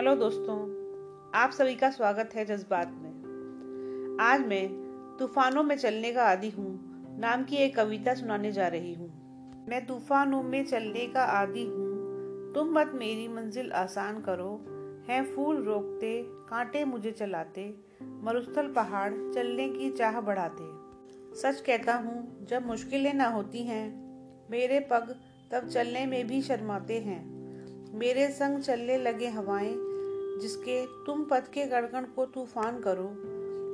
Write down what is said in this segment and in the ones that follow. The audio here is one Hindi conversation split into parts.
हेलो दोस्तों, आप सभी का स्वागत है जज्बात में। आज मैं तूफानों में चलने का आदि हूँ, नाम की एक कविता सुनाने जा रही हूँ। मैं तूफानों में चलने का आदि हूँ, तुम मत मेरी मंजिल आसान करो, हैं फूल रोकते कांटे मुझे चलाते, मरुस्थल पहाड़ चलने की चाह बढ़ाते। सच कहता हूँ, जब मुश्किलें ना होती हैं, मेरे पग तब चलने में भी शर्माते हैं। मेरे संग चलने लगे हवाएँ जिसके तुम पद के गड़गड़ को तूफ़ान करो।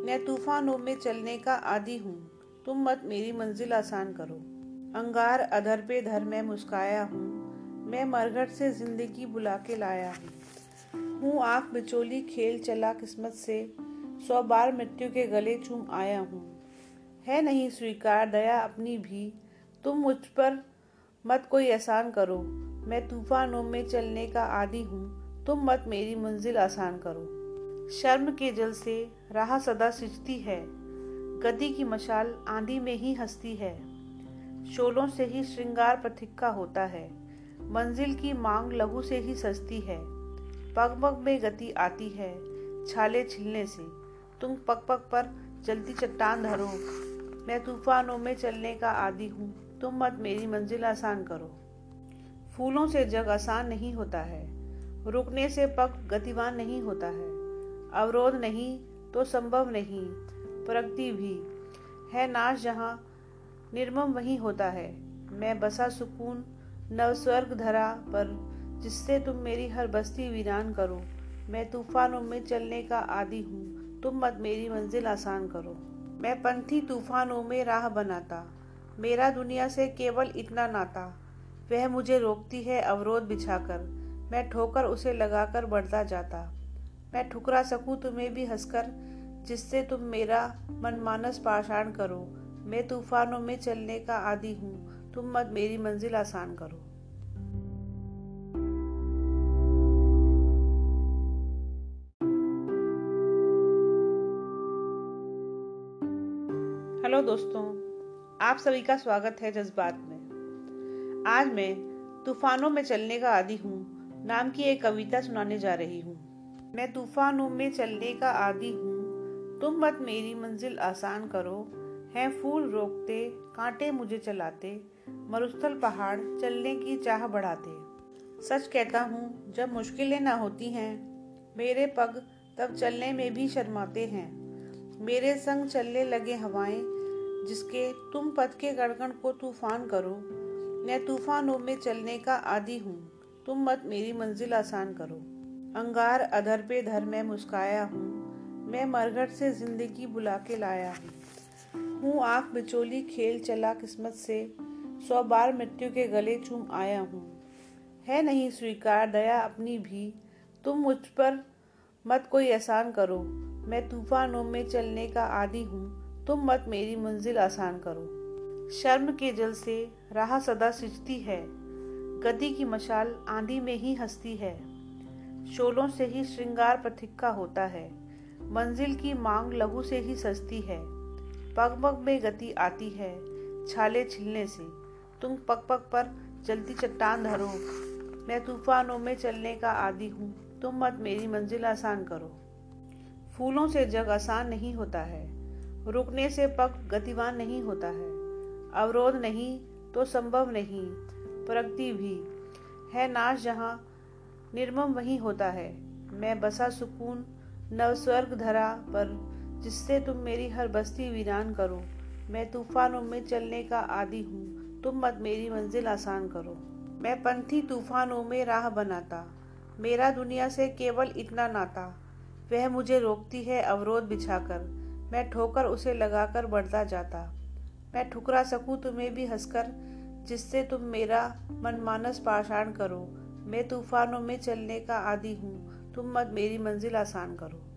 मैं तूफानों में चलने का आदि हूँ। तुम मत मेरी मंजिल आसान करो। अंगार अधर पे धर में मुस्काया हूँ। मैं मरघट से ज़िंदगी बुला के लाया हूँ। हूँ आँख बिचोली खेल चला किस्मत से। सौ बार मृत्यु के गले चूम आया हूँ। है नहीं स्वीकार दया अपनी भी। तुम मुझ पर मत कोई एहसान करो। मैं तूफानों में चलने का आदि हूँ। तुम मत मेरी मंजिल आसान करो। शर्म के जल से राह सदा सिंचती है। गति की मशाल आंधी में ही हंसती है। शोलों से ही श्रृंगार प्रथिक्का होता है। मंजिल की मांग लघु से ही सजती है। पग पग में गति आती है छाले छिलने से। तुम पग पग पर जलती चट्टान धरो। मैं तूफानों में चलने का आदि हूँ। तुम मत मेरी मंजिल आसान करो। फूलों से जग आसान नहीं होता है। रुकने से पग गतिवान नहीं होता है। अवरोध नहीं तो संभव नहीं, प्रगति भी। है नाश जहाँ निर्मम वही होता है। मैं बसा सुकून नव स्वर्ग धरा पर, जिससे तुम मेरी हर बस्ती वीरान करो। मैं तूफानों में चलने का आदि हूँ। तुम मत मेरी मंजिल आसान करो। मैं पंथी तूफानों में राह बनाता। मेरा दुनिया से केवल इतना नाता। वह मुझे रोकती है अवरोध बिछाकर। मैं ठोकर उसे लगाकर बढ़ता जाता। मैं ठुकरा सकूँ तुम्हें भी हंसकर, जिससे तुम मेरा मनमानस पाषाण करो। मैं तूफानों में चलने का आदि हूँ। तुम मत मेरी मंजिल आसान करो। हेलो दोस्तों, आप सभी का स्वागत है जज्बात में। आज मैं तूफानों में चलने का आदि हूँ। नाम की एक कविता सुनाने जा रही हूँ। मैं तूफानों में चलने का आदि हूँ। तुम मत मेरी मंजिल आसान करो। हैं फूल रोकते, कांटे मुझे चलाते। मरुस्थल पहाड़ चलने की चाह बढ़ाते। सच कहता हूँ, जब मुश्किलें ना होती हैं, मेरे पग तब चलने में भी शर्माते हैं। मेरे संग चलने लगे हवाएँ, जिसके तुम पथ के गड़गड़ को तूफ़ान करो। मैं तूफानों में चलने का आदि हूँ। तुम मत मेरी मंजिल आसान करो। अंगार अधर पे धर में मुस्काया हूँ। मैं मरघट से ज़िंदगी बुला के लाया हूँ। हूँ आँख बिचोली, खेल चला किस्मत से। सौ बार मृत्यु के गले चूम आया हूँ। है नहीं स्वीकार, दया अपनी भी। तुम मुझ पर मत कोई एहसान करो। मैं तूफानों में चलने का आदि हूँ। तुम मत मेरी मंजिल आसान करो। शर्म के जल से राह सदा सिंचती है। गति की मशाल आंधी में ही हंसती है। शोलों से ही श्रृंगार प्रथिक्का होता है। मंजिल की मांग लघु से ही सजती है। पग पग में गति आती है छाले छिलने से। तुम पग पग पर जलती चट्टान धरो। मैं तूफानों में चलने का आदि हूँ। तुम मत मेरी मंजिल आसान करो। फूलों से जग आसान नहीं होता है। रुकने से पग गतिवान नहीं होता है। अवरोध नहीं तो संभव नहीं। प्रगति भी है नाश जहाँ निर्मम वही होता है। मैं बसा सुकून नव स्वर्ग धरा पर, जिससे तुम मेरी हर बस्ती वीरान करो। मैं तूफानों में चलने का आदि हूँ, तुम मत मेरी मंजिल आसान करो। मैं पंथी तूफानों में राह बनाता, मेरा दुनिया से केवल इतना नाता। वह मुझे रोकती है अवरोध बिछाकर, मैं ठोकर उसे लगाकर बढ़ता जाता। मैं ठुकरा सकूँ तुम्हें भी हंसकर जिससे तुम मेरा मनमानस पाषाण करो। मैं तूफानों में चलने का आदि हूँ। तुम मत मेरी मंजिल आसान करो।